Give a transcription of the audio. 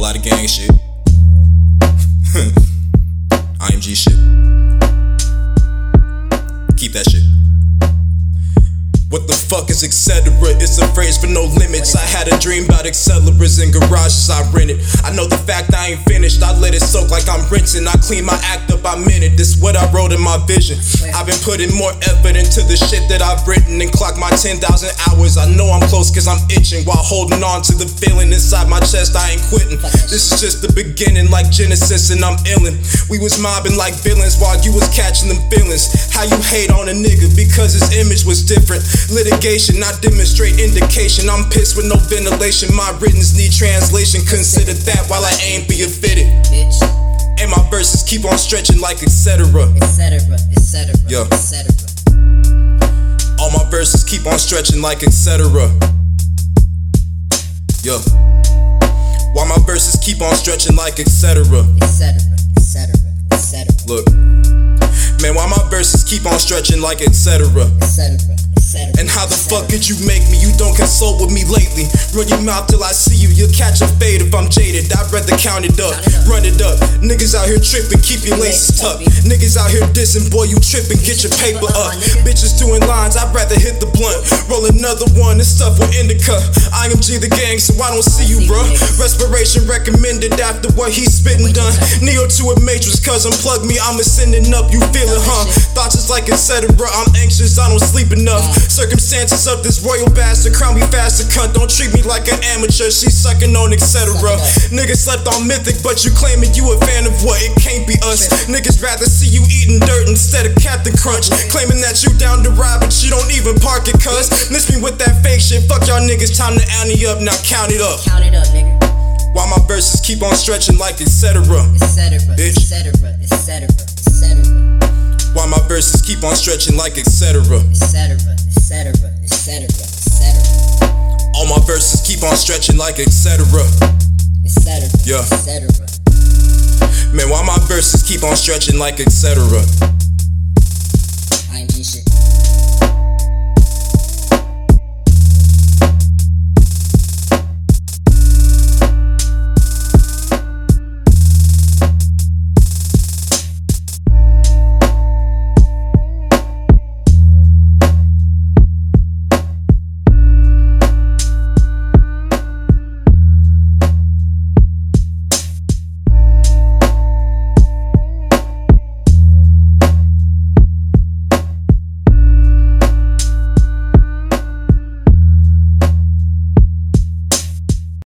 lot of gang shit. IMG shit. Is etc? It's a phrase for no limits. I had a dream about accelerators in garages I rented. I know the fact I ain't finished. I let it soak like I'm rinsing. I clean my act up by minute. This what I wrote in my vision. I've been putting more effort into the shit that I've written and clocked my 10,000 hours. I know I'm close cause I'm itching while holding on to the feeling inside my chest. I ain't quitting. This is just the beginning like Genesis and I'm illin'. We was mobbing like villains while you was catching them feelings. How you hate on a nigga because his image was different. Litigation, I demonstrate indication. I'm pissed with no ventilation. My writtens need translation. Consider that while I ain't being fitted. bitch, And my verses keep on stretching like etc. etc., etc., Yeah. etc. All my verses keep on stretching like etc. Yeah. While my verses keep on stretching like etc. etc., etc., etc., Look. Man, why my verses keep on stretching like etc., etc. And how the fuck did you make me? You don't consult with me lately. Run your mouth till I see you. You'll catch a fade if I'm jaded. I'd rather count it up, run it up. Niggas out here tripping, keep your laces tucked. Niggas out here dissing, boy, you tripping, get your paper up. Bitches doing lines, I'd rather hit the blunt. Roll another one, this stuff will indica. IMG the gang, so I don't see you, bruh. Respiration recommended after what he's spitting done. Neo to a matrix, cause unplug me, I'm ascending up. You feel it, huh? Thoughts is like etc. I'm anxious, I don't sleep enough. Circumstances of this royal bastard, crown me faster, cunt. Don't treat me like an amateur, she's sucking on etc. Niggas slept on mythic, but you claiming you a fan of what? It can't be us. Niggas rather see you eating dirt instead of Captain Crunch. Claiming that you down to ride, but you don't even park it, cuz. Miss me with that fake shit. Fuck y'all niggas, time to ante up, now count it up. Count it up, nigga. While my verses keep on stretching like etc. etc., Bitch. etc., etc., etc., While my verses keep on stretching like etc. etc., etc., etc., etc., All my verses keep on stretching like etc. etc., Yeah. etc. Man, why my verses keep on stretching like etc. IMG shit.